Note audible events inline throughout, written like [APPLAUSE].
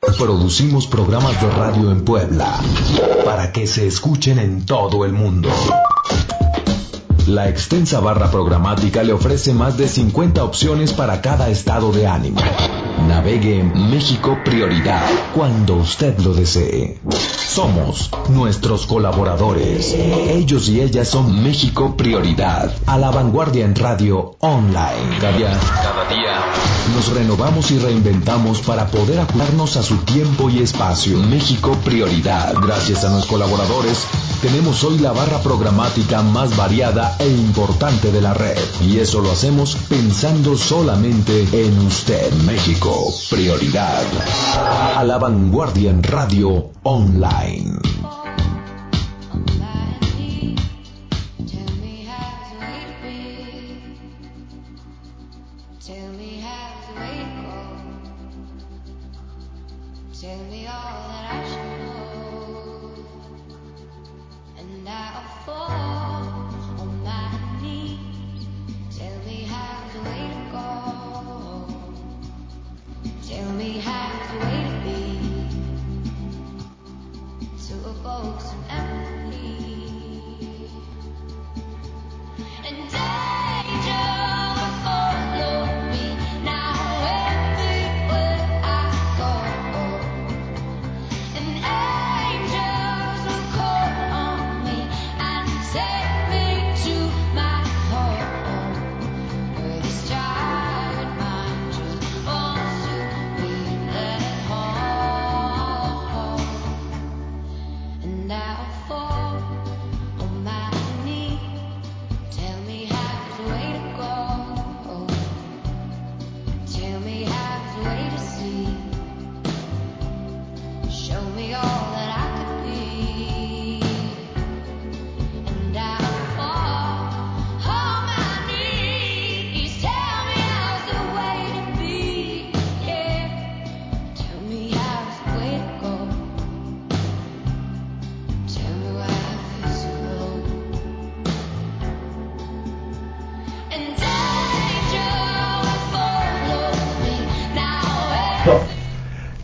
Producimos programas de radio en Puebla para que se escuchen en todo el mundo. La extensa barra programática le ofrece más de 50 opciones para cada estado de ánimo. Navegue en México Prioridad cuando usted lo desee. Somos nuestros colaboradores. Ellos y ellas son México Prioridad. A la vanguardia en radio online. Cada cada día nos renovamos y reinventamos para poder ajustarnos a su tiempo y espacio. México Prioridad. Gracias a nuestros colaboradores, tenemos hoy la barra programática más variada e importante de la red. Y eso lo hacemos pensando solamente en usted, México. Prioridad. A la vanguardia en radio online. me halfway home. Tell me all that I should know, and I'll fall.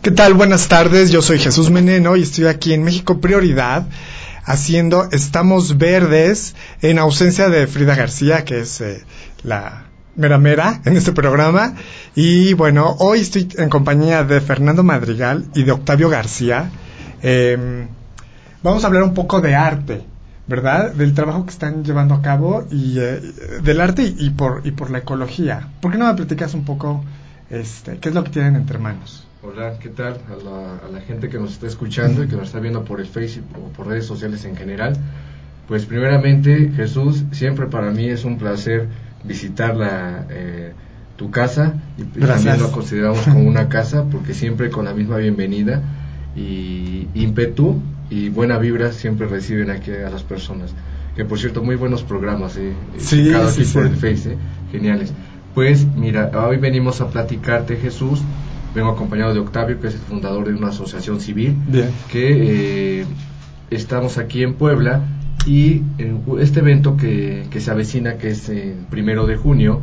¿Qué tal? Buenas tardes, yo soy Jesús Meneno y estoy aquí en México Prioridad haciendo Estamos Verdes en ausencia de Frida García, que es eh, la mera mera en este programa. Y bueno, hoy estoy en compañía de Fernando Madrigal y de Octavio García. Em, vamos a hablar un poco de arte, ¿verdad? Del trabajo que están llevando a cabo y eh, del arte y, por, y por la ecología. ¿Por qué no me platicas un poco este, qué es lo que tienen entre manos? Hola, ¿qué tal? A la, gente que nos está escuchando y que nos está viendo por el Facebook o por redes sociales en general. Pues primeramente, Jesús, siempre para mí es un placer visitar la, eh, tu casa y también lo consideramos como una casa porque siempre con la misma bienvenida y ímpetu y buena vibra siempre reciben aquí a las personas. Que por cierto, muy buenos programas, eh, sí, aquí por el Face, eh, geniales. Pues mira, hoy venimos a platicarte, Jesús, Vengo acompañado de Octavio, que es el fundador de una asociación civil, que eh, estamos aquí en Puebla. Y en este evento que, se avecina, que es el primero de junio,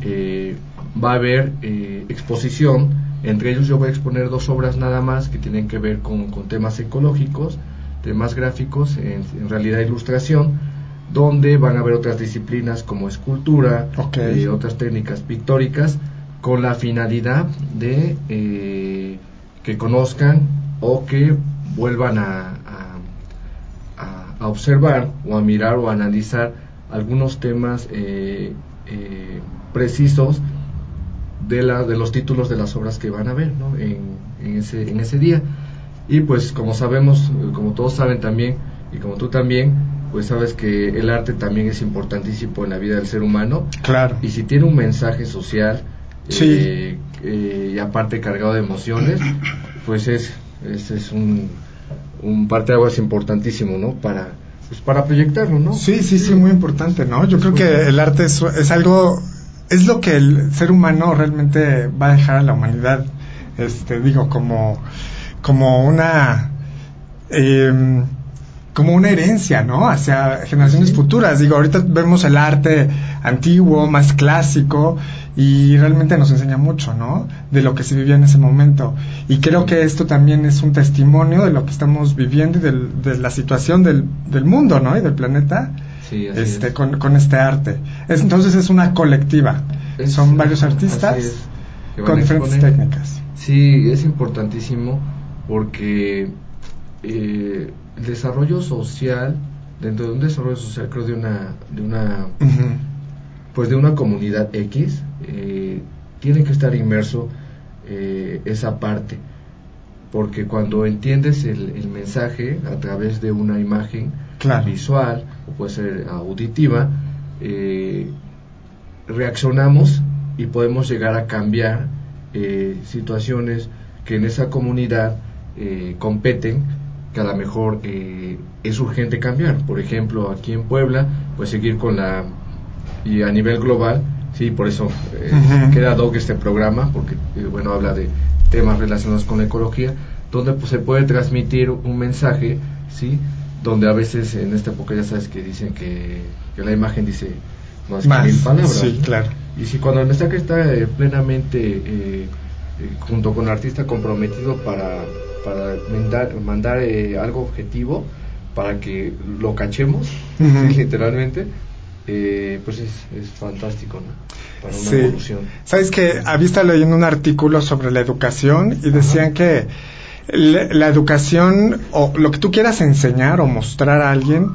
eh, va a haber eh, exposición. Entre ellos yo voy a exponer dos obras nada más que tienen que ver con, temas ecológicos, temas gráficos, en, realidad ilustración, donde van a haber otras disciplinas como escultura, y otras técnicas pictóricas con la finalidad de eh, que conozcan o que vuelvan a, a, observar o a mirar o a analizar algunos temas eh, eh, precisos de, la, de los títulos de las obras que van a ver en, ese, en ese día. Y pues como sabemos, como todos saben también, y como tú también, pues sabes que el arte también es importantísimo en la vida del ser humano. Claro. Y si tiene un mensaje social, Sí. Eh, y aparte cargado de emociones, pues es Ese es un, un parteaguas importantísimo, ¿no? Para, pues para proyectarlo, ¿no? Sí, sí, sí, muy importante, ¿no? Yo creo que el arte es, es algo, es lo que el ser humano realmente va a dejar a la humanidad, este, digo, como, como una, eh, como una herencia, ¿no? Hacia generaciones futuras. Digo, ahorita vemos el arte antiguo, más clásico, y realmente nos enseña mucho, ¿no? De lo que se vivía en ese momento. Y creo que esto también es un testimonio de lo que estamos viviendo y de la situación del, del mundo, ¿no? Y del planeta. Sí, este, con, con, este arte. entonces es una colectiva. Son varios artistas con diferentes técnicas. Sí, es importantísimo porque eh, el desarrollo social, dentro de un desarrollo social, creo de una, de una, pues de una comunidad X, eh, tiene que estar inmerso eh, esa parte, porque cuando entiendes el, mensaje a través de una imagen visual o puede ser auditiva, eh, reaccionamos y podemos llegar a cambiar situaciones que en esa comunidad competen que a lo mejor eh, es urgente cambiar. Por ejemplo, aquí en Puebla, pues seguir con la... y a nivel global, sí, por eso eh, queda DOC este programa, porque, eh, bueno, habla de temas relacionados con la ecología, donde pues, se puede transmitir un mensaje, sí, donde a veces en esta época ya sabes que dicen que, la imagen dice más, que mil palabras. Sí, claro. Y si cuando el mensaje está plenamente junto con el artista comprometido para para mandar, mandar eh, algo objetivo para que lo cachemos, [LAUGHS] literalmente, eh, pues es, es, fantástico, ¿no? Para una evolución. Sabes que había estado leyendo un artículo sobre la educación y decían que la, educación o lo que tú quieras enseñar o mostrar a alguien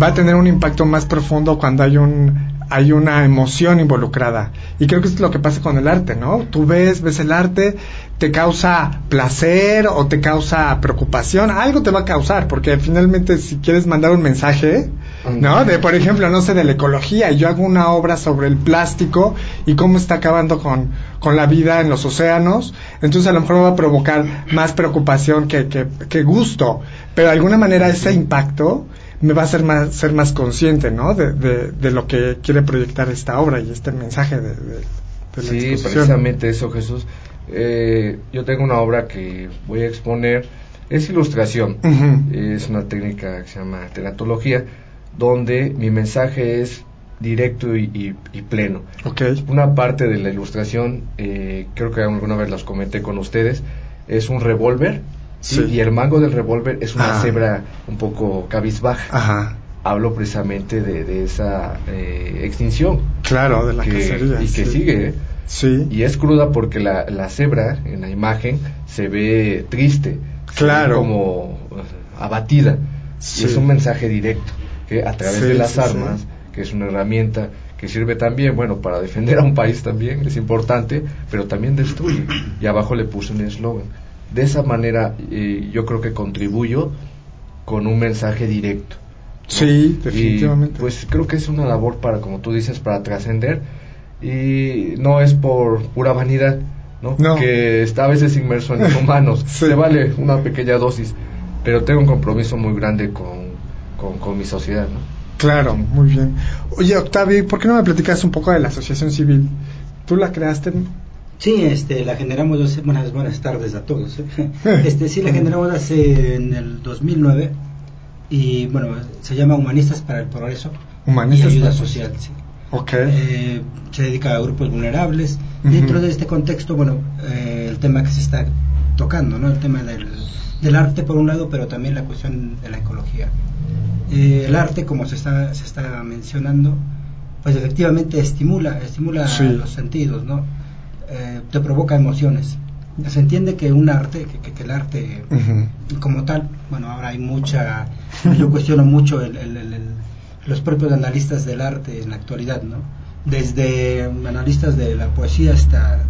va a tener un impacto más profundo cuando hay un hay una emoción involucrada. Y creo que es lo que pasa con el arte, ¿no? Tú ves, ves el arte, te causa placer o te causa preocupación, algo te va a causar, porque finalmente si quieres mandar un mensaje, ¿no? De, por ejemplo, no sé, de la ecología, yo hago una obra sobre el plástico y cómo está acabando con, con la vida en los océanos, entonces a lo mejor va a provocar más preocupación que, que, que gusto, pero de alguna manera ese impacto me va a hacer más, ser más consciente, ¿no? De, de, lo que quiere proyectar esta obra y este mensaje de, de, la Sí, precisamente eso, Jesús. Eh, yo tengo una obra que voy a exponer, es ilustración, es una técnica que se llama teratología, donde mi mensaje es directo y, pleno. Okay. Una parte de la ilustración, eh, creo que alguna vez las comenté con ustedes, es un revólver y el mango del revólver es una cebra un poco cabizbaja. Hablo precisamente de, esa eh, extinción. Claro, de la que, Y que sigue. ¿eh? Sí. Y es cruda porque la, la cebra en la imagen se ve triste. Claro. como abatida. Y es un mensaje directo que a través de las armas, que es una herramienta que sirve también, bueno, para defender a un país también, es importante, pero también destruye. Y abajo le puse un eslogan de esa manera eh, yo creo que contribuyo con un mensaje directo. Sí, definitivamente. pues creo que es una labor para, como tú dices, para trascender y no es por pura vanidad, ¿no? Que está a veces inmerso en humanos. [LAUGHS] Se vale una pequeña dosis, pero tengo un compromiso muy grande con, con, mi sociedad, ¿no? Claro, muy bien. Oye, Octavio, ¿por qué no me platicas un poco de la asociación civil? ¿Tú la creaste? Sí, este, la generamos buenas, buenas tardes a todos. ¿eh? [LAUGHS] Este, sí, la generamos hace en el 2009 y bueno, se llama Humanistas para el Progreso Humanistas y Ayuda Social. Sí. Okay. Eh, se dedica a grupos vulnerables. Dentro de este contexto, bueno, eh, el tema que se está tocando, ¿no? El tema del, del arte por un lado, pero también la cuestión de la ecología. el arte, como se está, se está mencionando, pues efectivamente estimula, estimula los sentidos, ¿no? Eh, te provoca emociones. Se entiende que un arte, que, el arte como tal, bueno, ahora hay mucha, yo cuestiono mucho los propios analistas del arte en la actualidad, ¿no? Desde analistas de la poesía hasta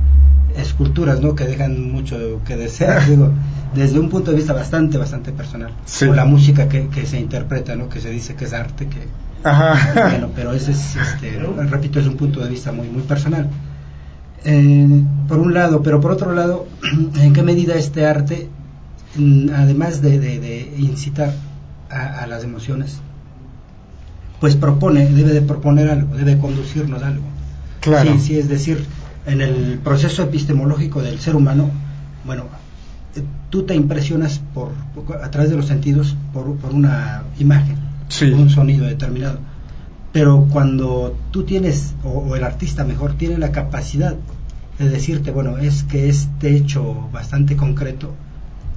esculturas, ¿no? Que dejan mucho que desear, [LAUGHS] digo, desde un punto de vista bastante, bastante personal. O la música que, se interpreta, ¿no? Que se dice que es arte, que... Bueno, pero ese es, este, [LAUGHS] repito, es un punto de vista muy, muy personal. Eh, por un lado, pero por otro lado, [CLEARS THROAT] ¿en qué medida este arte además de, incitar a, las emociones, pues propone, debe de proponer algo, debe conducirnos a algo. Claro. Sí, sí, es decir, en el proceso epistemológico del ser humano, bueno, tú te impresionas por, a través de los sentidos por, una imagen, por un sonido determinado. Pero cuando tú tienes, o, el artista mejor, tiene la capacidad de decirte, bueno, es que este hecho bastante concreto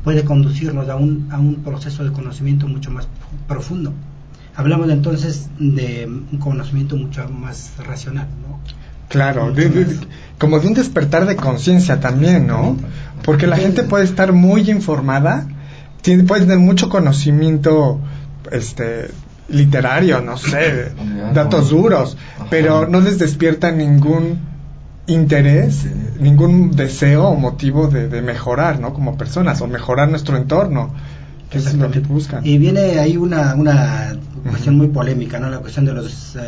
puede conducirnos a un, a un proceso de conocimiento mucho más profundo. Hablamos entonces de un conocimiento mucho más racional, ¿no? Claro, como de un despertar de conciencia también, ¿no? Porque la gente puede estar muy informada, tiene, puede tener mucho conocimiento este, literario, no sé, datos duros, pero no les despierta ningún interés, ningún deseo o motivo de, de, mejorar, ¿no? Como personas, o mejorar nuestro entorno, que es lo que buscan. Y viene ahí una, una cuestión muy polémica, ¿no? La cuestión de los eh,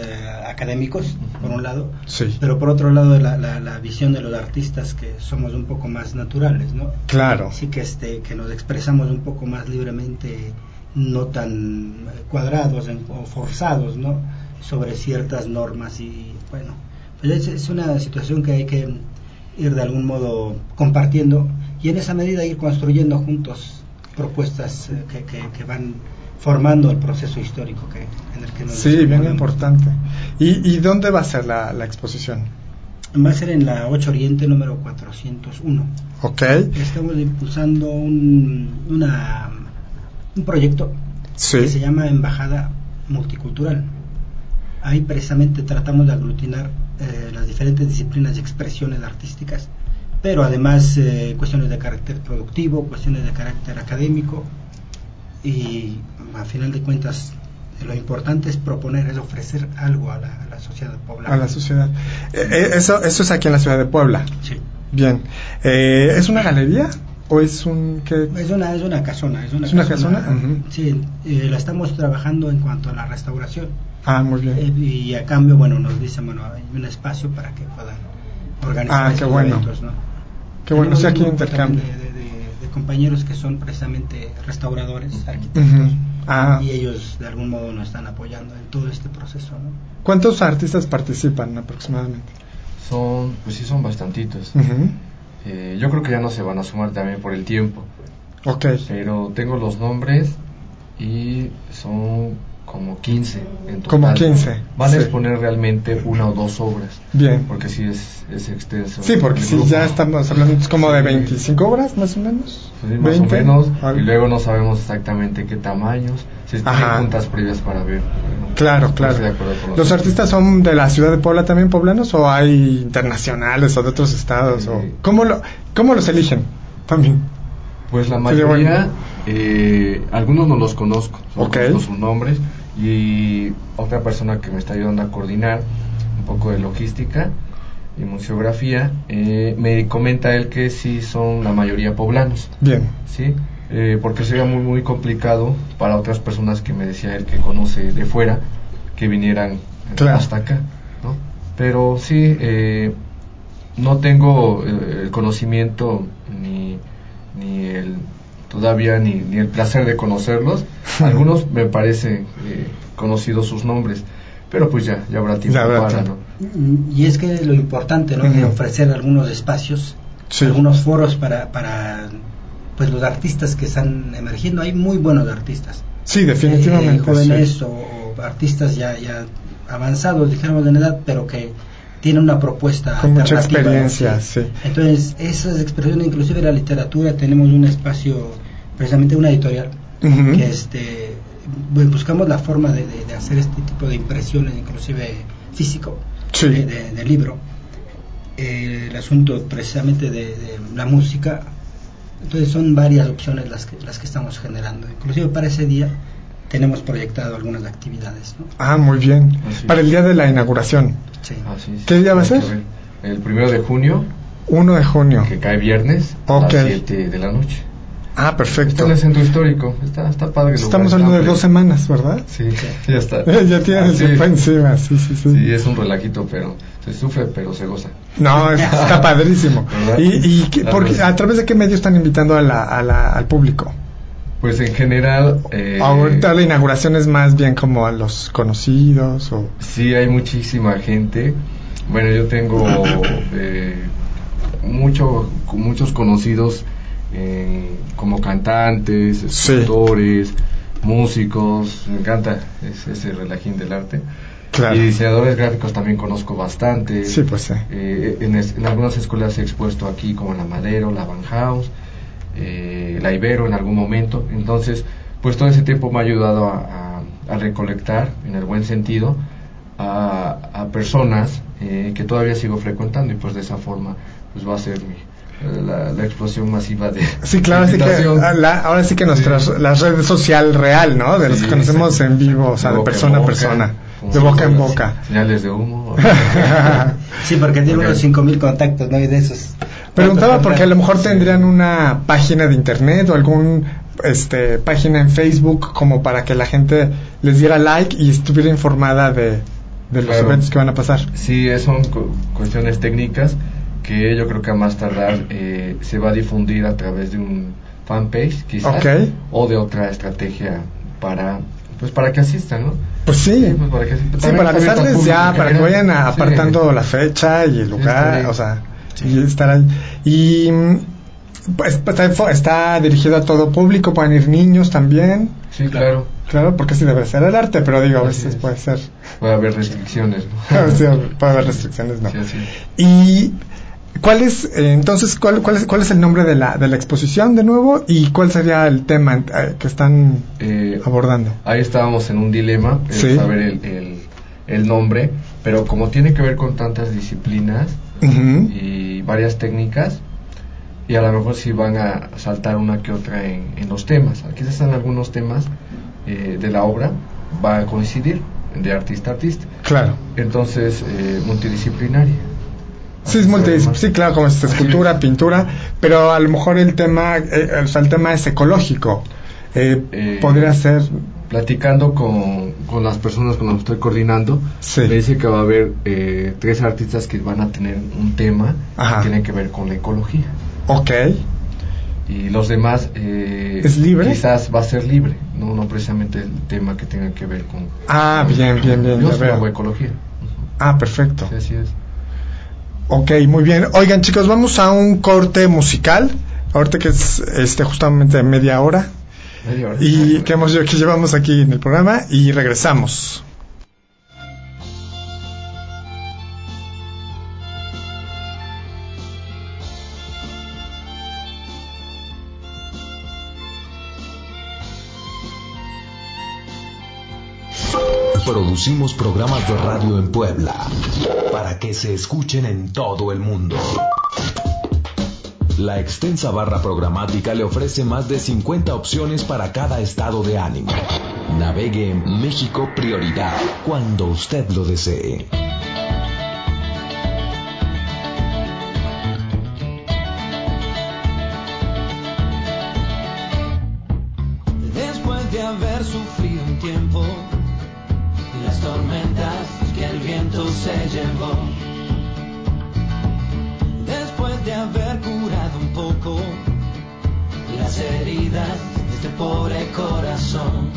académicos, por un lado, sí. pero por otro lado la, la, visión de los artistas que somos un poco más naturales, ¿no? Claro. Sí que, este, que nos expresamos un poco más libremente, no tan cuadrados o forzados, ¿no? Sobre ciertas normas y, bueno, pues es, una situación que hay que ir de algún modo compartiendo y en esa medida ir construyendo juntos propuestas eh, que, que, que van formando el proceso histórico que, en el que nos Sí, bien importante. ¿Y, ¿Y, dónde va a ser la, la, exposición? Va a ser en la 8 Oriente número 401. Ok. Estamos impulsando un, una, un proyecto que se llama Embajada Multicultural. Ahí precisamente tratamos de aglutinar eh, las diferentes disciplinas y expresiones artísticas, pero además eh, cuestiones de carácter productivo, cuestiones de carácter académico, y a final de cuentas lo importante es proponer, es ofrecer algo a la, sociedad poblana. A la sociedad. Eh, eh, eso, eso es aquí en la ciudad de Puebla. Sí. Bien. Eh, ¿Es una galería o es un qué? Es una es una casona. ¿Es una, casona? Sí, la estamos trabajando en cuanto a la restauración. Ah, muy bien. y a cambio, bueno, nos dicen, bueno, hay un espacio para que puedan organizar ah, qué bueno. eventos, ¿no? Qué bueno, sí, aquí intercambio compañeros que son precisamente restauradores, arquitectos, ah. y ellos de algún modo nos están apoyando en todo este proceso. ¿no? ¿Cuántos artistas participan aproximadamente? Son, pues sí, son bastantitos. Eh, yo creo que ya no se van a sumar también por el tiempo. Ok. Pero tengo los nombres y son como 15 en total. Como 15. Van a exponer realmente una o dos obras. Bien. Porque sí es, es extenso. Sí, porque si ya estamos hablando como de 25 obras más o menos. Sí, más o menos. Y luego no sabemos exactamente qué tamaños. Si están juntas previas para ver. claro, claro. los, artistas son de la ciudad de Puebla también poblanos o hay internacionales o de otros estados? o ¿cómo, lo, ¿Cómo los eligen también? Pues la mayoría, eh, algunos no los conozco, okay. sus nombres, y otra persona que me está ayudando a coordinar un poco de logística y museografía, eh, me comenta él que sí son la mayoría poblanos. Bien. Sí, eh, porque sería muy, muy complicado para otras personas que me decía él que conoce de fuera, que vinieran hasta acá, ¿no? Pero sí, eh, no tengo el conocimiento ni, ni el todavía ni, ni el placer de conocerlos. [LAUGHS] Algunos me parece eh, conocidos sus nombres, pero pues ya, ya habrá tiempo para, ¿no? Y es que lo importante, ¿no? De ofrecer algunos espacios, algunos foros para, para pues los artistas que están emergiendo. Hay muy buenos artistas. Sí, definitivamente. Eh, jóvenes o, artistas ya, ya avanzados, dijéramos en edad, pero que tienen una propuesta con mucha experiencia sí. entonces esas expresiones inclusive la literatura tenemos un espacio precisamente una editorial que este buscamos la forma de, hacer este tipo de impresiones inclusive físico de, libro el asunto precisamente de, la música entonces son varias opciones las que las que estamos generando inclusive para ese día tenemos proyectado algunas actividades ah muy bien para el día de la inauguración sí. ¿qué día va a ser? el primero de junio 1 de junio que cae viernes a las 7 de la noche Ah, perfecto. Está en el centro histórico. Está, está padre. Estamos hablando de dos semanas, ¿verdad? Sí, ya está. [LAUGHS] ya tiene el ah, encima, sí, sí, sí. Sí, es un relajito, pero se sufre, pero se goza. No, está [LAUGHS] padrísimo. ¿Y, y porque, a través de qué medios están invitando a la, al público? Pues en general... Eh, Ahorita la inauguración es más bien como a los conocidos o... Sí, hay muchísima gente. Bueno, yo tengo eh, mucho, muchos conocidos eh, como cantantes, escritores, músicos, me encanta ese, ese relajín del arte. Y diseñadores gráficos también conozco bastante. Sí, pues eh, en, algunas escuelas he expuesto aquí, como la Madero, la Van House, eh, la Ibero en algún momento. Entonces, pues todo ese tiempo me ha ayudado a, recolectar, en el buen sentido, a, personas eh, que todavía sigo frecuentando y pues de esa forma pues va a ser mi, la, explosión masiva de sí claro sí que ahora sí que nuestras la red social real no de los que conocemos en vivo o sea de persona a persona de boca en boca. Señales de humo. [LAUGHS] sí, porque tiene unos 5000 contactos, ¿no? Y de esos. Preguntaba porque a lo mejor tendrían una página de internet o algún este página en Facebook como para que la gente les diera like y estuviera informada de, de los eventos que van a pasar. Sí, son cuestiones técnicas que yo creo que a más tardar eh, se va a difundir a través de un fanpage quizás o de otra estrategia para pues para que asistan, ¿no? Pues sí, pues para, que, sí, para avisarles ya, para que vayan apartando la fecha y el lugar, o sea, y estar ahí. Y pues está, dirigido a todo público, pueden ir niños también. Sí, claro. Claro, porque sí debe ser el arte, pero digo, a veces puede ser. Puede haber restricciones, ¿no? [LAUGHS] sí, puede haber restricciones, no. Y ¿Cuál es, eh, entonces, cuál, cuál, es, cuál es el nombre de la, de la exposición de nuevo y cuál sería el tema eh, que están eh, abordando? Ahí estábamos en un dilema, saber el, el, nombre, pero como tiene que ver con tantas disciplinas y varias técnicas, y a lo mejor si van a saltar una que otra en, en los temas. Aquí están algunos temas de la obra, va a coincidir de artista a artista. Claro. Entonces, multidisciplinaria. Sí, es sí, claro, como es escultura, pintura, pero a lo mejor el tema, eh, el tema es ecológico. Eh, eh, podría ser platicando con, con, las personas con las que estoy coordinando, me dice que va a haber tres artistas que van a tener un tema que tiene que ver con la ecología. Ok. Y los demás... ¿Es libre? Quizás va a ser libre, no, no precisamente el tema que tenga que ver con... Ah, bien, bien, bien. Yo ecología. Ah, perfecto. Sí, así es. Ok, muy bien. Oigan, chicos, vamos a un corte musical. Ahorita que es este justamente media hora. Media hora. Y que, hemos, que llevamos aquí en el programa y regresamos. Producimos programas de radio en Puebla para que se escuchen en todo el mundo. La extensa barra programática le ofrece más de 50 opciones para cada estado de ánimo. Navegue en México Prioridad cuando usted lo desee. Se llevó. Después de haber curado un poco las heridas de este pobre corazón.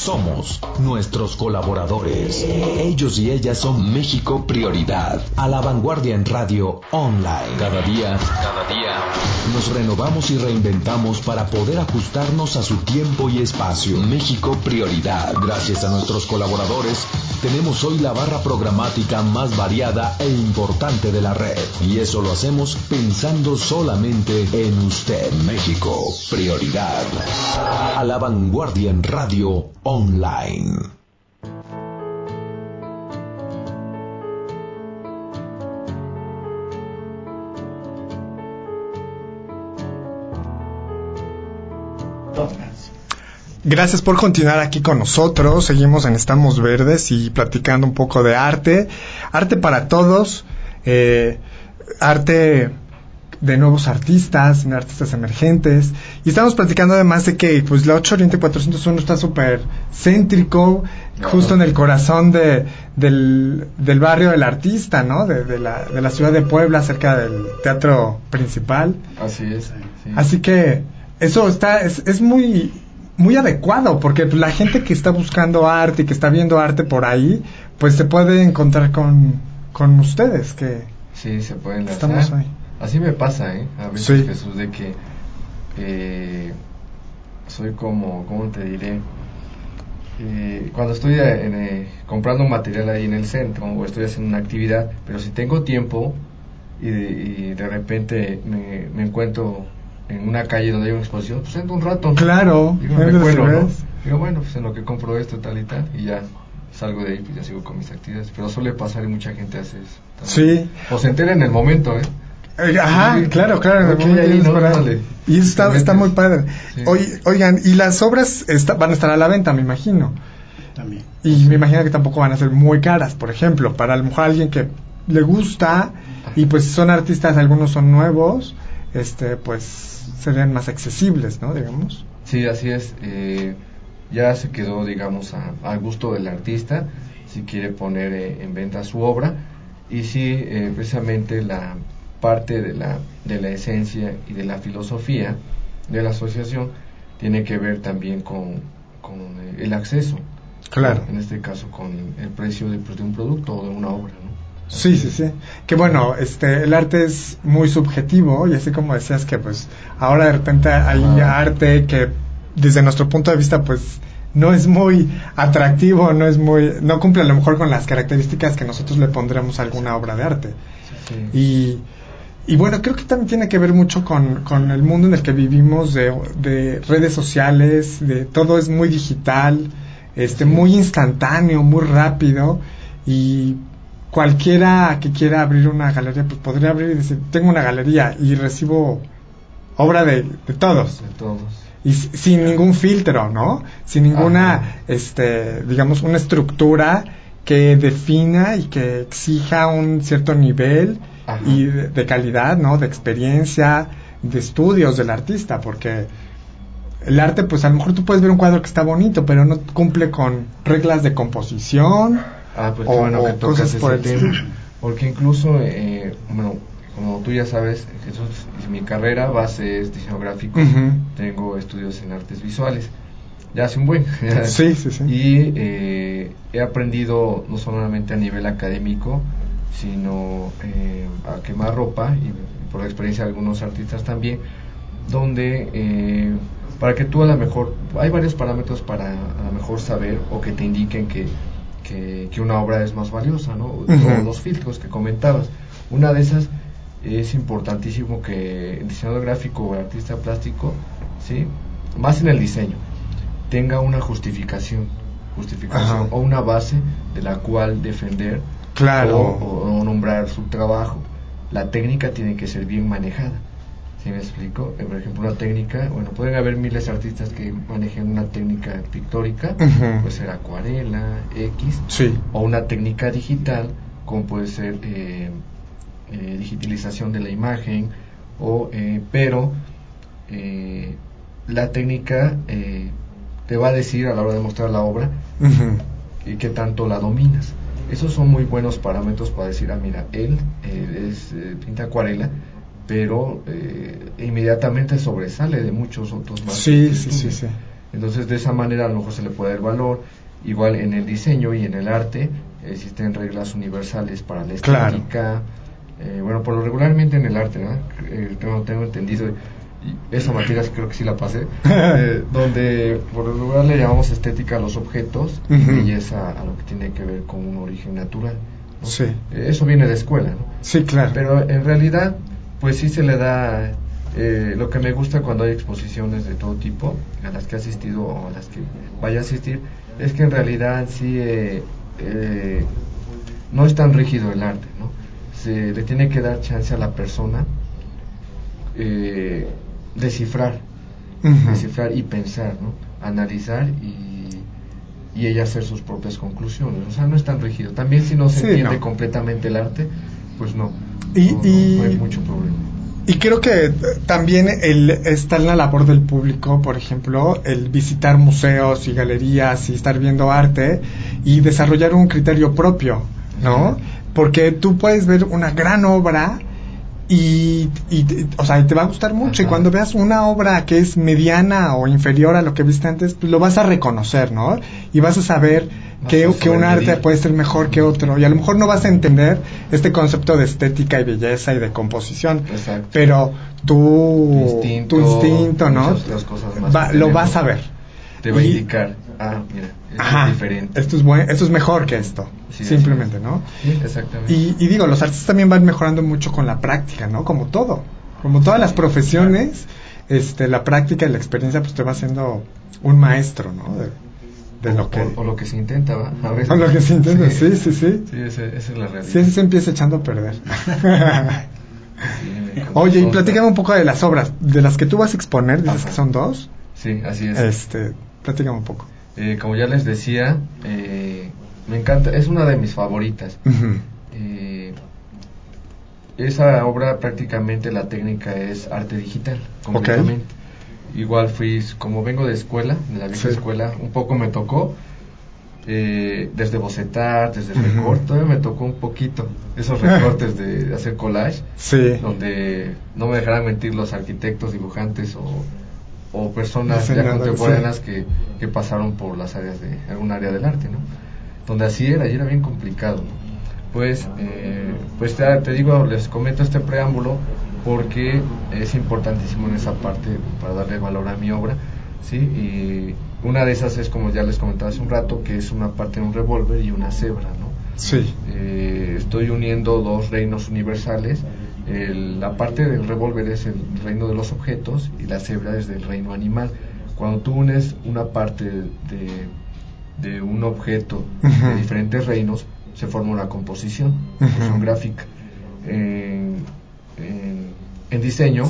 Somos nuestros colaboradores. Ellos y ellas son México Prioridad. A la vanguardia en radio online. Cada día, cada día. Nos renovamos y reinventamos para poder ajustarnos a su tiempo y espacio. México Prioridad. Gracias a nuestros colaboradores, tenemos hoy la barra programática más variada e importante de la red. Y eso lo hacemos pensando solamente en usted. México Prioridad. A la vanguardia en radio online. Gracias por continuar aquí con nosotros. Seguimos en Estamos Verdes y platicando un poco de arte. Arte para todos. eh, arte de nuevos artistas, de artistas emergentes. Y estamos platicando además de que pues la 8 Oriente 401 está súper céntrico, justo en el corazón de, del, del barrio del artista, ¿no? De, de la, de la ciudad de Puebla, cerca del teatro principal. Así es. sí. Así que eso está, es, es muy, muy adecuado, porque la gente que está buscando arte y que está viendo arte por ahí, pues se puede encontrar con, con ustedes, que Sí, se pueden estamos ahí. Así me pasa, ¿eh? A veces, Sí. Jesús, de que eh, soy como, ¿cómo te diré? Eh, cuando estoy eh, en, eh, comprando material ahí en el centro o estoy haciendo una actividad, pero si tengo tiempo y de, y de repente me, me encuentro en una calle donde hay una exposición, pues entro un rato. Claro, Digo, me cuelo, ¿no? Digo, bueno, pues en lo que compro esto, tal y tal, y ya salgo de ahí, pues ya sigo con mis actividades. Pero suele pasar y mucha gente hace eso. también. Sí. O se entera en el momento, ¿eh? Eh, Ajá, Sí. claro, claro. en el Ok, momento ahí, ¿no? Y eso está, está muy padre. Sí. Oigan, y las obras está- van a estar a la venta, me imagino. También. Y me imagino que tampoco van a ser muy caras, por ejemplo, para a lo mejor alguien que le gusta y pues son artistas, algunos son nuevos, este pues serían más accesibles, ¿no? Digamos. Sí, así es. eh, ya se quedó, digamos, a- al gusto del artista, si quiere poner eh, en venta su obra. Y sí, eh, precisamente la parte de la, de la esencia y de la filosofía de la asociación tiene que ver también con, con eh, el acceso. Claro. En este caso, con el precio de, pues, de un producto o de una obra, ¿no? Sí, sí, sí. Que bueno, este, el arte es muy subjetivo y así como decías que pues ahora de repente hay arte que desde nuestro punto de vista pues no es muy atractivo, no es muy, no cumple a lo mejor con las características que nosotros le pondremos a alguna obra de arte. Sí. Y, y bueno, creo que también tiene que ver mucho con, con el mundo en el que vivimos, de, de redes sociales, de todo es muy digital, este, Sí. muy instantáneo, muy rápido y cualquiera que quiera abrir una galería, pues podría abrir y decir, tengo una galería y recibo obra de, de todos de todos. y sin ningún filtro, ¿no? Sin ninguna, Ajá. este, digamos, una estructura que defina y que exija un cierto nivel Ajá. y de, de calidad, ¿no? De experiencia, de estudios del artista, porque el arte, pues a lo mejor tú puedes ver un cuadro que está bonito, pero no cumple con reglas de composición. Ah, pues o- bueno que tocas por ese tema. [CLEARS THROAT] Porque incluso, eh, bueno, como tú ya sabes, Jesús, mi carrera base es diseño gráfico. Tengo estudios en artes visuales. Ya hace un buen. [LAUGHS] Sí, sí, sí. Y eh, he aprendido no solamente a nivel académico, sino eh, a quemar ropa y por la experiencia de algunos artistas también, donde eh, para que tú a lo mejor, hay varios parámetros para a lo mejor saber o que te indiquen que, que, que una obra es más valiosa, ¿no? O los filtros que comentabas. Una de esas es importantísimo que el diseñador gráfico o el artista plástico, ¿sí? más en el diseño, tenga una justificación, justificación Ajá. o una base de la cual defender Claro. o, o nombrar su trabajo. La técnica tiene que ser bien manejada. ¿Sí me explico? Eh, Por ejemplo, una técnica, bueno, pueden haber miles de artistas que manejen una técnica pictórica, Ujú. puede ser acuarela, X, Sí. o una técnica digital, como puede ser eh, eh, digitalización de la imagen, o, eh, pero eh, la técnica eh, te va a decir a la hora de mostrar la obra Ujú. y qué tanto la dominas. Esos son muy buenos parámetros para decir, ah, mira, él es pinta acuarela, pero eh, inmediatamente sobresale de muchos otros más. Sí, sí, sí, sí. Entonces, de esa manera a lo mejor se le puede dar valor. Igual en el diseño y en el arte existen reglas universales para la Claro. estética. Eh, bueno, por lo regularmente en el arte, ¿no? Eh, tengo, tengo entendido, y esa materia creo que sí la pasé, [LAUGHS] eh, donde por lo regular le llamamos estética a los objetos y belleza a lo que tiene que ver con un origen natural. ¿no? Sí. Eh, eso viene de escuela, ¿no? Sí, claro. Pero en realidad, pues sí se le da eh, lo que me gusta cuando hay exposiciones de todo tipo, a las que he asistido o a las que vaya a asistir, es que en realidad sí eh, eh, no es tan rígido el arte, ¿no? Se le tiene que dar chance a la persona eh, descifrar, Ujú. descifrar y pensar, ¿no? Analizar y, y ella hacer sus propias conclusiones. O sea, no es tan rígido. También si no se Sí, entiende no. completamente el arte, pues no. Y- no, y- no hay mucho problema. Y creo que eh, también el, está en la labor del público, por ejemplo, el visitar museos y galerías y estar viendo arte y desarrollar un criterio propio, ¿no? Porque tú puedes ver una gran obra y, y, o sea, te va a gustar mucho y cuando veas una obra que es mediana o inferior a lo que viste antes, pues lo vas a reconocer, ¿no? Y vas a saber Vas que, a que un arte puede ser mejor que otro y a lo mejor no vas a entender este concepto de estética y belleza y de composición, Exacto. pero tú, instinto, tu instinto, ¿no? cosas más Va- lo vas a ver. Te va a indicar, ah, mira, esto Ajá, es diferente. esto es buen, esto es mejor que esto, Sí, simplemente, es. ¿no? Sí, exactamente. Y, y digo, los artistas también van mejorando mucho con la práctica, ¿no? Como todo, como todas las profesiones, este, la práctica y la experiencia, pues te va haciendo un maestro, ¿no? De, de o, lo que, o- o lo que se intenta, ¿va? A veces. o lo que se intenta, sí, sí, sí. Sí, esa, esa es la realidad. Sí, ese se empieza echando a perder. [LAUGHS] [LAUGHS] Oye, y platícame un poco de las obras, de las que tú vas a exponer, dices Ajá. que son dos. Sí, así es. Este, platícame un poco. Eh, como ya les decía, eh, me encanta, es una de mis favoritas. Eh, esa obra prácticamente la técnica es arte digital, completamente. Igual fui, como vengo de escuela, de la vieja Sí. escuela, un poco me tocó, eh, desde bocetar, desde Ujú. recorte, todavía me tocó un poquito esos [LAUGHS] recortes de, de hacer collage, Sí. donde no me dejarán mentir los arquitectos, dibujantes o, o personas ya contemporáneas que, que pasaron por las áreas de algún área del arte, ¿no? Donde así era, y era bien complicado. ¿no? Pues, eh, pues te digo, les comento este preámbulo porque es importantísimo en esa parte para darle valor a mi obra, ¿sí? Y una de esas es como ya les comentaba hace un rato, que es una parte de un revólver y una cebra, ¿no? Sí. Eh, estoy uniendo dos reinos universales. El- la parte del revólver es el reino de los objetos y la cebra es del reino animal. Cuando tú unes una parte de, de un objeto de diferentes reinos, se forma una composición, gráfica. En, en- en diseño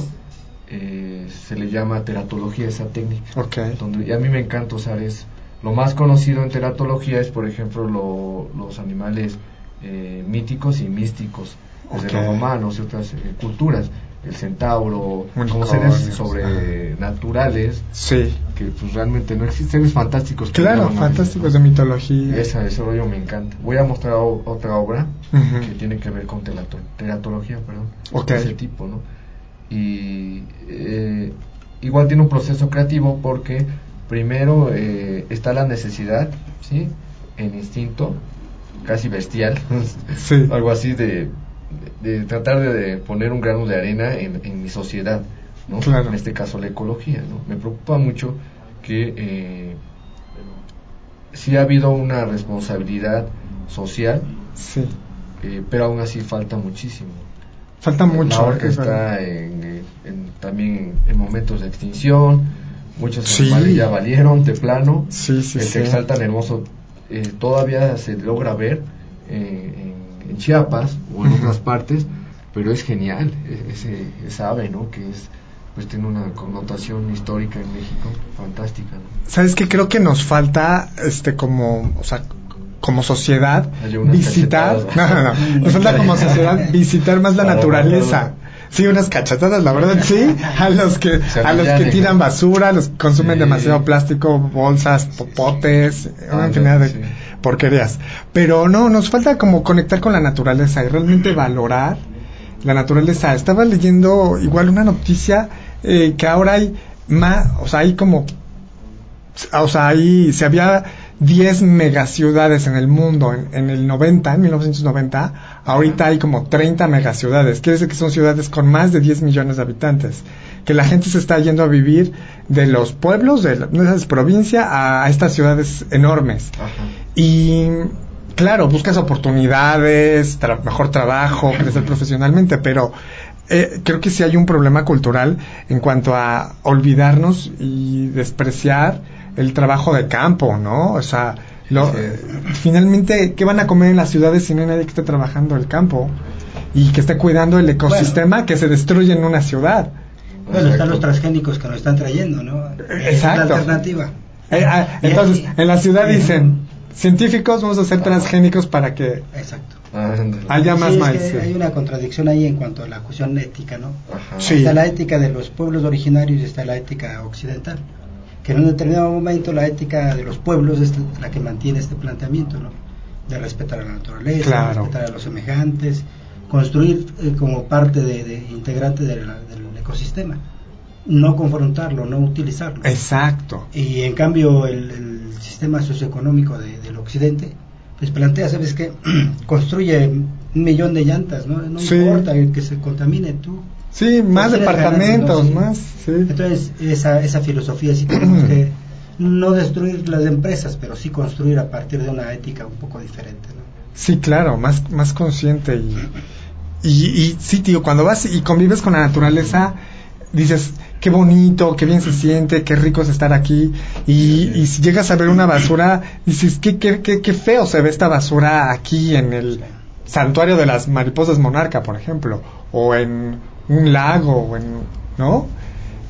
eh, se le llama teratología esa técnica donde y a mí me encanta usar eso. Lo más conocido en teratología es, por ejemplo, lo- los animales eh, míticos y místicos, desde Ok. los romanos y otras eh, culturas, el centauro, como seres sobrenaturales, Sí. que pues realmente no existen, seres fantásticos. Claro, fantásticos de mitología. Esa, ese rollo me encanta. Voy a mostrar o- otra obra que tiene que ver con telato- teratología, perdón, Ok. de ese tipo, ¿no? Y eh, igual tiene un proceso creativo porque primero eh, está la necesidad, ¿sí? En instinto, casi bestial, [LAUGHS] Sí. algo así de, de tratar de, poner un grano de arena en, en mi sociedad, ¿no? Claro. En este caso la ecología, ¿no? Me preocupa mucho que eh, sí ha habido una responsabilidad social, Sí. eh, pero aún así falta muchísimo. Falta mucho. La orca es está en, en- también en momentos de extinción. Muchos Sí. animales ya valieron de plano. Sí, sí, el sí. textal tan hermoso eh, todavía se logra ver eh, en, en Chiapas o en otras partes, pero es genial e- ese, esa ave, ¿no? Que es pues tiene una connotación histórica en México fantástica, ¿no? ¿Sabes qué? Creo que nos falta, este, como, o sea, como sociedad, visitar, [LAUGHS] no, no, no, nos falta como sociedad visitar más la naturaleza. Sí, unas cachetadas, la verdad, sí, a los que, a los que tiran basura, a los que consumen demasiado plástico, bolsas, popotes, una Ah, infinidad de. Porquerías. Pero no, nos falta como conectar con la naturaleza y realmente valorar la naturaleza. Estaba leyendo igual una noticia eh, que ahora hay más, o sea, hay como, o sea, ahí se había 10 megaciudades en el mundo en, en el 90, en 1990, ahorita hay como 30 megaciudades. Quiere decir que son ciudades con más de 10 millones de habitantes. Que la gente se está yendo a vivir de los pueblos, de esas provincias, a, a estas ciudades enormes. Ajá. Y claro, buscas oportunidades, tra- mejor trabajo, crecer profesionalmente, pero eh, creo que sí hay un problema cultural en cuanto a olvidarnos y despreciar el trabajo de campo, ¿no? O sea, lo- Sí. finalmente, ¿qué van a comer en las ciudades si no hay nadie que esté trabajando el campo? Y que esté cuidando el ecosistema que se destruye en una ciudad. Bueno, están Exacto. los transgénicos que nos están trayendo, ¿no? Esa Es la Exacto. alternativa. Eh, ah, entonces, en la ciudad dicen, científicos, vamos a ser transgénicos para que Exacto. Ah, haya más Sí, es maíz. que sí. hay una contradicción ahí en cuanto a la cuestión ética, ¿no? Ajá. Sí. Está la ética de los pueblos originarios y está la ética occidental. Que en un determinado momento la ética de los pueblos es la que mantiene este planteamiento, ¿no? De respetar a la naturaleza, Claro. respetar a los semejantes, construir eh, como parte de, de- integrante de la- del ecosistema, no confrontarlo, no utilizarlo. Exacto. Y en cambio el, el sistema socioeconómico de- del occidente pues plantea, ¿sabes qué? [CLEARS THROAT] Construye un millón de llantas, ¿no? No Sí. importa el que se contamine tú. Sí, más departamentos, más, sí. Entonces esa, esa filosofía sí tenemos [CLEARS THROAT] que no destruir las empresas, pero sí construir a partir de una ética un poco diferente, ¿no? Sí, claro, más, más consciente y, y, y sí, tío, cuando vas y convives con la naturaleza, dices, qué bonito, qué bien se siente, qué rico es estar aquí. Y, y si llegas a ver una basura, dices, qué, qué, qué, qué feo se ve esta basura aquí en el santuario de las mariposas monarca, por ejemplo, o en un lago, o en, ¿no?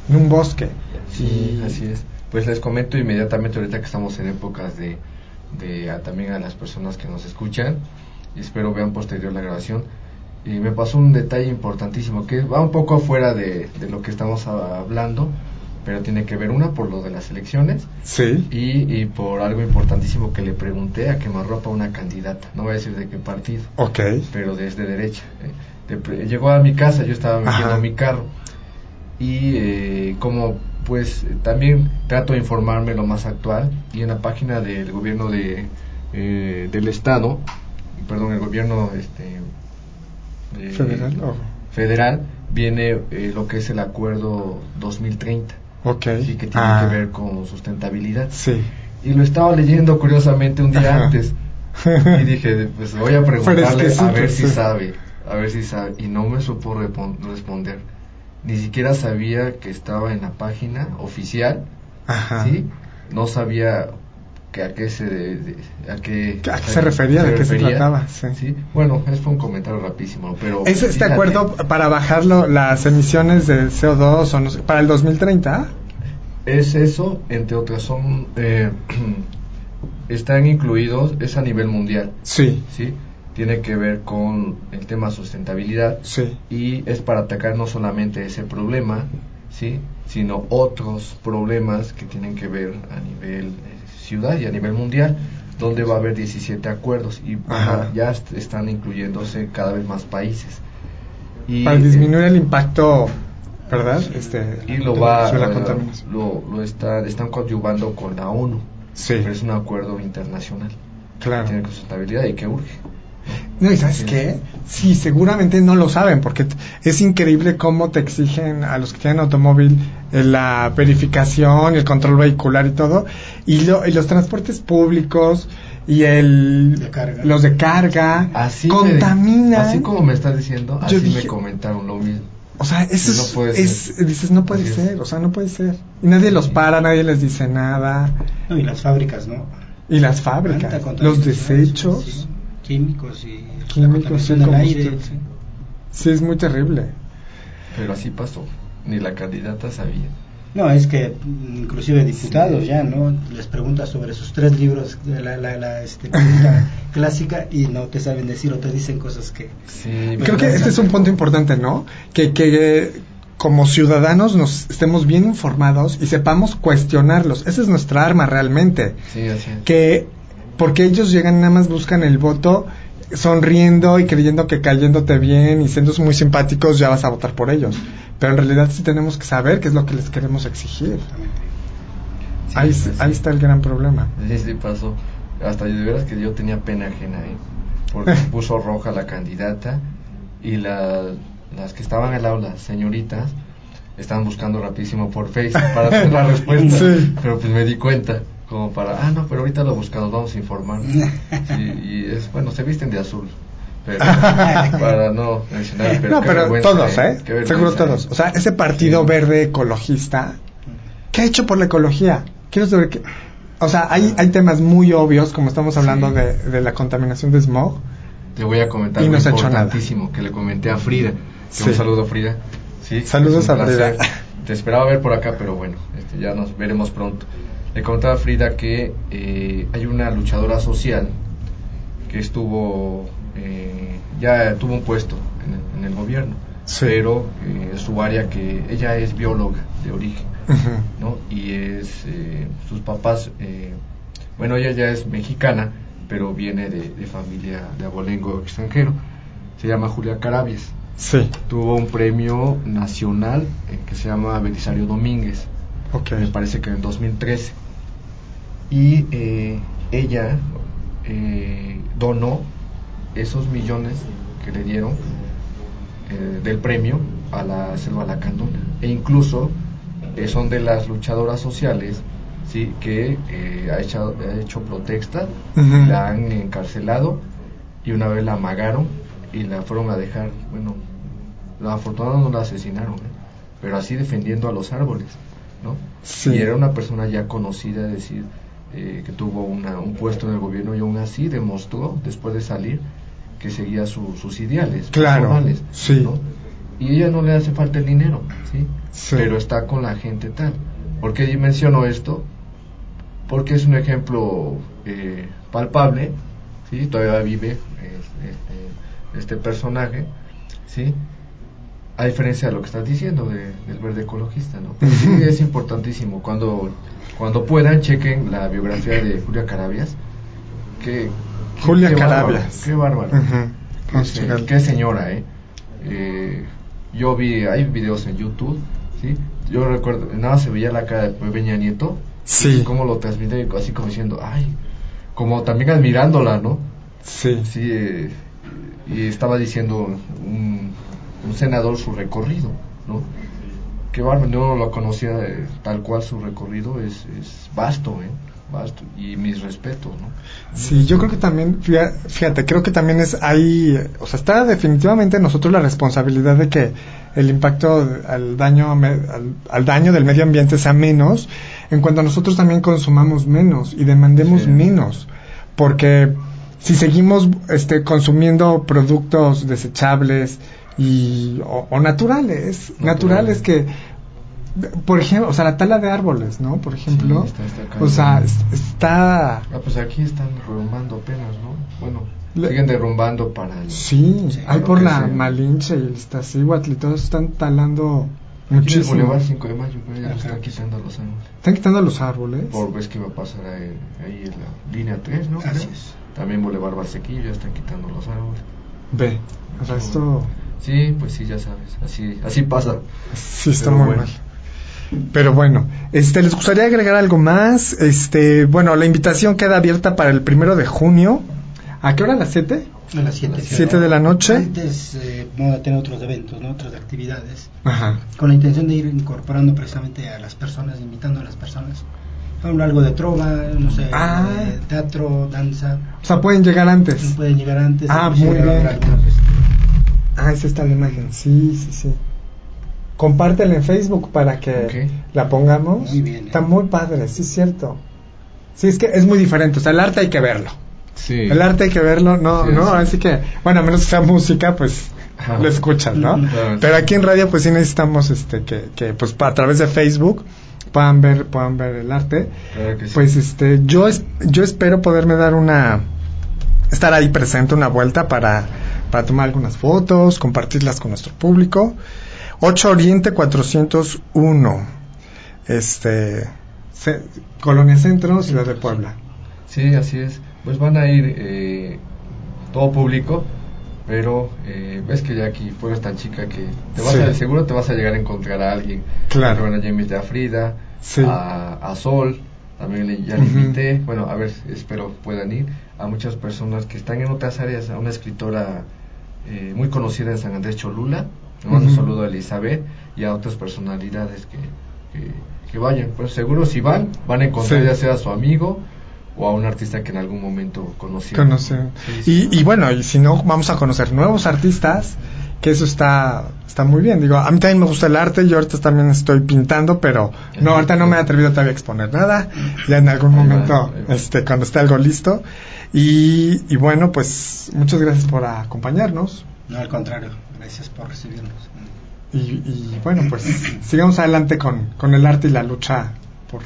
En un bosque. Sí, Y- así es. Pues les comento inmediatamente ahorita que estamos en épocas de, de a- también a las personas que nos escuchan y espero vean posterior la grabación. Y me pasó un detalle importantísimo que va un poco afuera de, de lo que estamos hablando, pero tiene que ver una por lo de las elecciones Sí. y, y por algo importantísimo que le pregunté a quemarropa a una candidata, no voy a decir de qué partido Ok. pero desde derecha. eh. Llegó a mi casa, yo estaba metiendo Ajá. mi carro y eh, como pues también trato de informarme lo más actual y en la página del gobierno de eh, del estado, perdón, el gobierno este eh, Federal. o- federal viene eh, lo que es el acuerdo 2030, ok. sí, que tiene Ah, que ver con sustentabilidad. Sí. Y lo estaba leyendo curiosamente un día Ajá. antes y dije, pues voy a preguntarle a ver si sabe, a ver si sabe. Y no me supo responder. Ni siquiera sabía que estaba en la página oficial, Ajá. ¿sí? No sabía que a qué se, de- de- a qué, ¿A qué se refería? ¿De qué se trataba? Sí. Bueno, es fue un comentario rapidísimo, pero... ¿Es este fíjate, acuerdo para bajar las emisiones de CO2 o no sé, para el 2030? Es eso, entre otras son... eh, [CLEARS THROAT] están incluidos, es a nivel mundial, Sí, ¿sí? Tiene que ver con el tema sustentabilidad sí. y es para atacar no solamente ese problema, ¿sí? sino otros problemas que tienen que ver a nivel eh, ciudad y a nivel mundial, donde va a haber 17 acuerdos y Ajá. ya est- están incluyéndose cada vez más países. Y, Para eh, disminuir el impacto, ¿verdad? Este, y lo va sobre la eh, contaminación. lo, lo está, están coadyuvando con la ONU, Sí, pero es un acuerdo internacional que claro. tiene sustentabilidad y que urge. No, ¿y sabes Sí. qué? Sí, seguramente no lo saben, porque es increíble cómo te exigen a los que tienen automóvil eh, la verificación, el control vehicular y todo, y, lo- y los transportes públicos y el De carga. los de carga Así contaminan. me- así como me estás diciendo, Yo así dije- me comentaron lo mismo. O sea, eso No es, puede es- ser. dices, no puede Así es. ser, o sea, no puede ser. Y nadie los para, nadie les dice nada. No, y las fábricas, ¿no? Y las fábricas, los desechos, sí, químicos y la químicos, contaminación sí, del aire. sí, es muy terrible. Pero así pasó. Ni la candidata sabía. No, es que inclusive diputados ya, ¿no? Les preguntas sobre sus tres libros de la, la, la, este, [LAUGHS] clásica y no te saben decir o te dicen cosas que... Sí, Creo que este es un punto importante, ¿no? Que, que como ciudadanos nos estemos bien informados y sepamos cuestionarlos. Esa es nuestra arma realmente. Sí, así es. Que porque ellos llegan nada más buscan el voto sonriendo y creyendo que cayéndote bien y siendo muy simpáticos ya vas a votar por ellos. Pero en realidad sí tenemos que saber qué es lo que les queremos exigir. Sí, ahí, está el gran problema. Sí, sí pasó. Hasta de veras que yo tenía pena ajena ahí. Porque [LAUGHS] puso roja la candidata y la- las que estaban al lado, las señoritas, estaban buscando rapidísimo por Facebook para hacer la [LAUGHS] respuesta. Sí. Pero pues me di cuenta, como para, ah, no, pero ahorita lo buscamos, vamos a informar. [LAUGHS] Sí, y es, bueno, se visten de azul. Pero [LAUGHS] para no mencionar, pero no, pero todos, ¿eh? Vergüenza, Seguro todos. O sea, ese partido Sí. verde ecologista, ¿qué ha hecho por la ecología? Quiero saber qué. O sea, hay, hay temas muy obvios, como estamos hablando Sí. de, de la contaminación de smog. Te voy a comentar Y algo no nada. importantísimo que le comenté a Frida. Sí. Un saludo, Frida. Sí, Saludos a Frida. placer. Te esperaba ver por acá, pero bueno, este, ya nos veremos pronto. Le comentaba Frida que eh, hay una luchadora social que estuvo, eh, ya tuvo un puesto en el, en el gobierno, Sí. pero eh, su área que ella es bióloga de origen. ¿no? Y es, eh, sus papás, eh, bueno, ella ya es mexicana, pero viene de, de familia de abolengo extranjero. Se llama Julia Carabias. Sí, Tuvo un premio nacional eh, que se llama Belisario Domínguez, ok. me parece que en el 2013. Y eh, ella eh, donó esos millones que le dieron eh, del premio a la selva lacandona. E incluso eh, son de las luchadoras sociales sí que eh, ha, echado- ha hecho protesta, la han encarcelado y una vez la amagaron y la fueron a dejar, bueno, la afortunada no la asesinaron, pero así defendiendo a los árboles, ¿no? Sí. Y era una persona ya conocida, decir, eh, que tuvo una- un puesto en el gobierno y aún así demostró, después de salir, que seguía su- sus ideales Claro, personales, sí. ¿no? Y ella no le hace falta el dinero, ¿sí? Sí. Pero está con la gente tal. ¿Por qué menciono esto? Porque es un ejemplo eh, palpable, ¿sí? Todavía vive este, este- este personaje, ¿sí? A diferencia de lo que estás diciendo de- del verde ecologista, ¿no? Pero sí es importantísimo. Cuando, cuando puedan, chequen la biografía de Julia Carabias. Que, que- Julia qué Carabias. Qué bárbaro. Qué, señora, ¿eh? Eh, Yo vi, hay videos en YouTube, ¿sí? Yo recuerdo, nada se veía la cara de Peña Nieto. Sí. Cómo lo transmite, así como diciendo, ay, como también admirándola, ¿no? Sí. Sí, eh, y estaba diciendo un, un senador su recorrido, ¿no? Bárbaro, yo no lo conocía eh, tal cual su recorrido, es, es vasto, ¿eh? Vasto, y mis respetos, ¿no? Sí, yo creo que también, fíjate, creo que también es ahí, o sea, está definitivamente en nosotros la responsabilidad de que el impacto al daño, al, al daño del medio ambiente sea menos, en cuanto a nosotros también consumamos menos y demandemos Sí. menos, porque si seguimos este, consumiendo productos desechables y, o, o naturales, naturales que por ejemplo, o sea, la tala de árboles, ¿no? Por ejemplo, Sí, está- está o sea, está Ah, pues aquí están derrumbando apenas, ¿no? Bueno, Le- siguen derrumbando para el... Sí, Sí, hay por la sea. Malinche y el Iztaccíhuatl y todos están talando Aquí en el muchísimo. Boulevard 5 de Mayo, pero ya están quitando los árboles. Están quitando los árboles. Por ves que va a pasar ahí, ahí en la línea 3, ¿no? Así es. También Boulevard Barsequillo ya están quitando los árboles. Ve, o sea, esto Sí, pues sí, ya sabes, así, así pasa. sí está Pero muy bueno. mal. Pero bueno, este, ¿les gustaría agregar algo más? Este, bueno, la invitación queda abierta para el primero de junio. ¿A qué hora? ¿A las 7? A las 7 Siete de la noche. Antes eh, vamos a tener otros eventos, ¿no? otras actividades, Ajá. con la intención de ir incorporando precisamente a las personas, invitando a las personas Hablo algo de trova, no sé, Ah. de teatro, danza. O sea, pueden llegar antes. Pueden llegar antes. Ah, muy a bien. Ah, esa está la imagen. Sí, sí, sí. Compártela en Facebook para que la pongamos. Muy bien, eh. Está muy padre, sí es cierto. Sí, es que es muy diferente. O sea, el arte hay que verlo. Sí. El arte hay que verlo, no, Sí, no, sí. así que, bueno, a menos que sea música, pues Ajá. lo escuchas, ¿no? Claro, Pero aquí en radio, pues sí necesitamos, este, que, que pues a través de Facebook puedan ver, puedan ver el arte. Claro que sí. Pues, este, yo, es- yo espero poderme dar una, estar ahí presente una vuelta para, para tomar algunas fotos, compartirlas con nuestro público. 8 Oriente 401, este, Colonia Centro, Ciudad de Puebla. Sí, así es. Pues van a ir eh, todo público, pero eh, ves que ya aquí fuera tan chica que te vas Sí. a, seguro te vas a llegar a encontrar a alguien. Claro. Van a invitar a Frida, Sí. a, a Sol, también le, ya le invité. Bueno, a ver, espero puedan ir. A muchas personas que están en otras áreas, a una escritora eh, muy conocida en San Andrés Cholula. Le mando un saludo a Elizabeth y a otras personalidades que, que, que vayan. Pues seguro si van, van a encontrar Sí. ya sea a su amigo o a un artista que en algún momento conocieron. Conocer. Sí, sí. Y, y bueno, y si no, vamos a conocer nuevos artistas, que eso está, está muy bien. Digo, a mí también me gusta el arte, yo ahorita también estoy pintando, pero no, ahorita no me he atrevido todavía a exponer nada, ya en algún Ahí va, momento, ahí va. este, cuando esté algo listo. Y, y bueno, pues muchas gracias por acompañarnos. No, al contrario, gracias por recibirnos. Y, y bueno, pues [COUGHS] sigamos adelante con, con el arte y la lucha por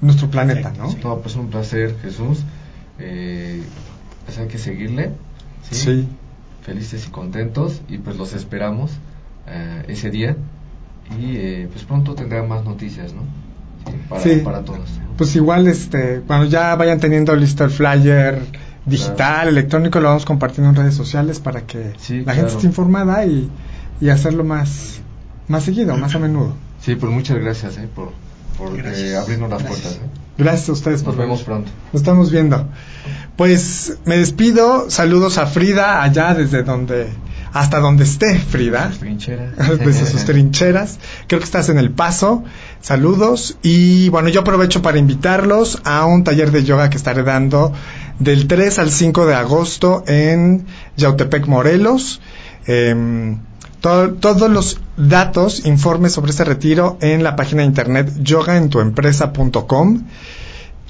nuestro planeta, ¿no? Sí. No, pues un placer, Jesús. Eh, pues hay que seguirle. ¿sí? Sí. Felices y contentos y pues los esperamos eh, ese día y eh, pues pronto tendrán más noticias, ¿no? Sí, para, Sí. para todos. Pues igual, este, cuando ya vayan teniendo listo el flyer digital, Claro. electrónico, lo vamos compartiendo en redes sociales para que Sí, la claro. gente esté informada y, y hacerlo más, más seguido, más a menudo. Sí, pues muchas gracias eh, por, por eh, Gracias. abrirnos las Gracias. puertas. ¿eh? Gracias a ustedes por Nos vemos venir. pronto. Nos estamos viendo. Pues me despido, saludos a Frida allá desde donde, hasta donde esté Frida. Sus trincheras. [LAUGHS] desde sus trincheras. Creo que estás en el paso. Saludos. Y bueno, yo aprovecho para invitarlos a un taller de yoga que estaré dando del 3 al 5 de agosto en Yautepec, Morelos. Em, to- todos los datos, informes sobre este retiro en la página de internet yogaentuempresa.com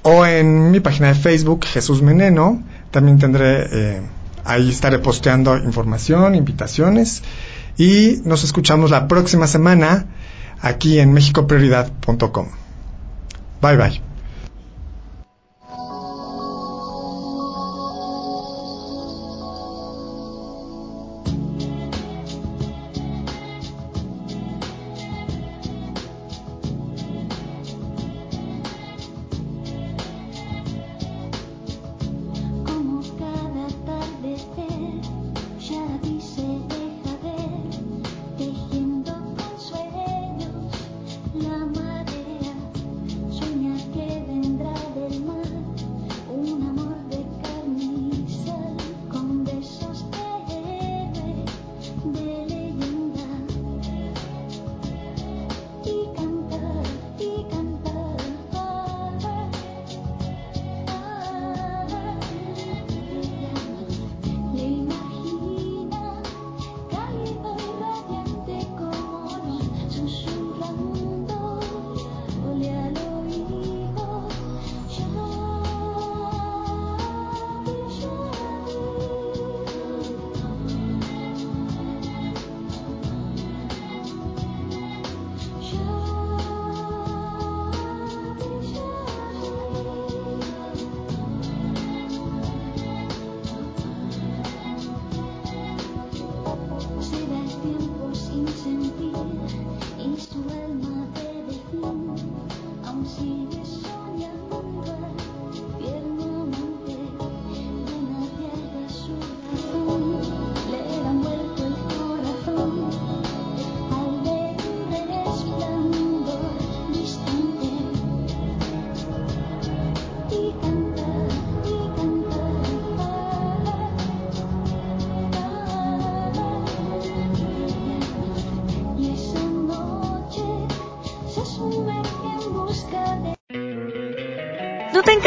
o en mi página de Facebook Jesús Meneno. También tendré, eh, ahí estaré posteando información, invitaciones y nos escuchamos la próxima semana aquí en mexicoprioridad.com. Bye bye.